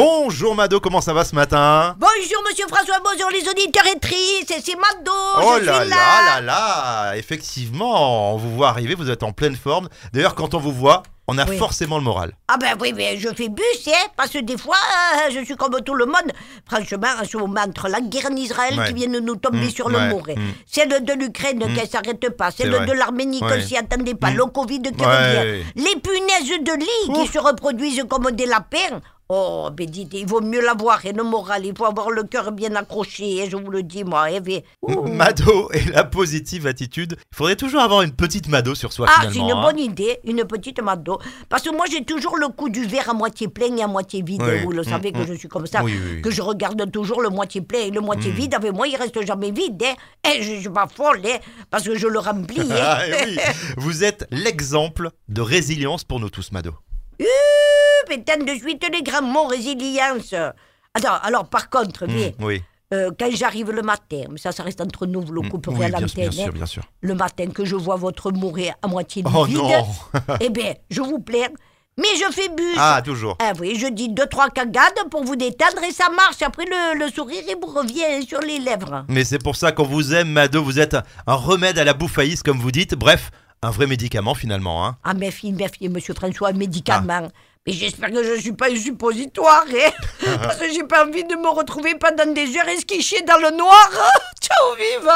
Bonjour Mado, comment ça va ce matin? Bonjour Monsieur François, bonjour les auditeurs et tristes, c'est Mado, Oh je là suis là là là. là Effectivement, on vous voit arriver, vous êtes en pleine forme. D'ailleurs, quand on vous voit, on a Oui. forcément le moral. Ah ben oui, mais je fais bus, hein, parce que des fois, euh, je suis comme tout le monde. Franchement, en ce moment, entre la guerre en Israël Ouais. qui vient de nous tomber Mm, sur le ouais, mm. celle de l'Ukraine qui s'arrête pas, celle de l'Arménie Ouais. qu'on s'y attendait pas, Mm. le Covid qui revient, les punaises de lit qui se reproduisent comme des lapins. Oh, ben dites, il vaut mieux l'avoir, et le moral, il faut avoir le cœur bien accroché, hein, je vous le dis, moi. hein, mais- Ouh. Mado et la positive attitude. Il faudrait toujours avoir une petite Mado sur soi Ah, c'est une hein. bonne idée, une petite mado. Parce que moi, j'ai toujours le coup du verre à moitié plein et à moitié vide. Oui. Vous le Mm, savez que mm. je suis comme ça. Oui, oui, oui. Que je regarde toujours le moitié plein et le moitié Mm. vide. Avec moi, il reste jamais vide. Hein. Eh, je suis pas folle, hein, parce que je le remplis. hein. Ah, eh oui. Vous êtes l'exemple de résilience pour nous tous, Mado. Putain, de suite les grands mots, résilience. Attends, alors par contre, Mm, oui. euh, quand j'arrive le matin, mais ça, ça reste entre nous, vous le Mm, couperez oui, à l'antenne. bien hein. sûr, bien sûr. le matin que je vois votre mourir à moitié Oh vide, non eh bien, je vous plains, mais je fais bus. Ah, toujours. Ah oui, je dis deux, trois cagades pour vous détendre et ça marche. Après, le, le sourire, il vous revient sur les lèvres. Mais c'est pour ça qu'on vous aime, Mado. Vous êtes un remède à la bouffaïs, comme vous dites. Bref, un vrai médicament finalement. Hein. Ah, mes filles, mes filles, monsieur François, médicament. Mais j'espère que je ne suis pas un suppositoire, hein, Parce que j'ai pas envie de me retrouver pendant des heures esquichées dans le noir. Ciao, vive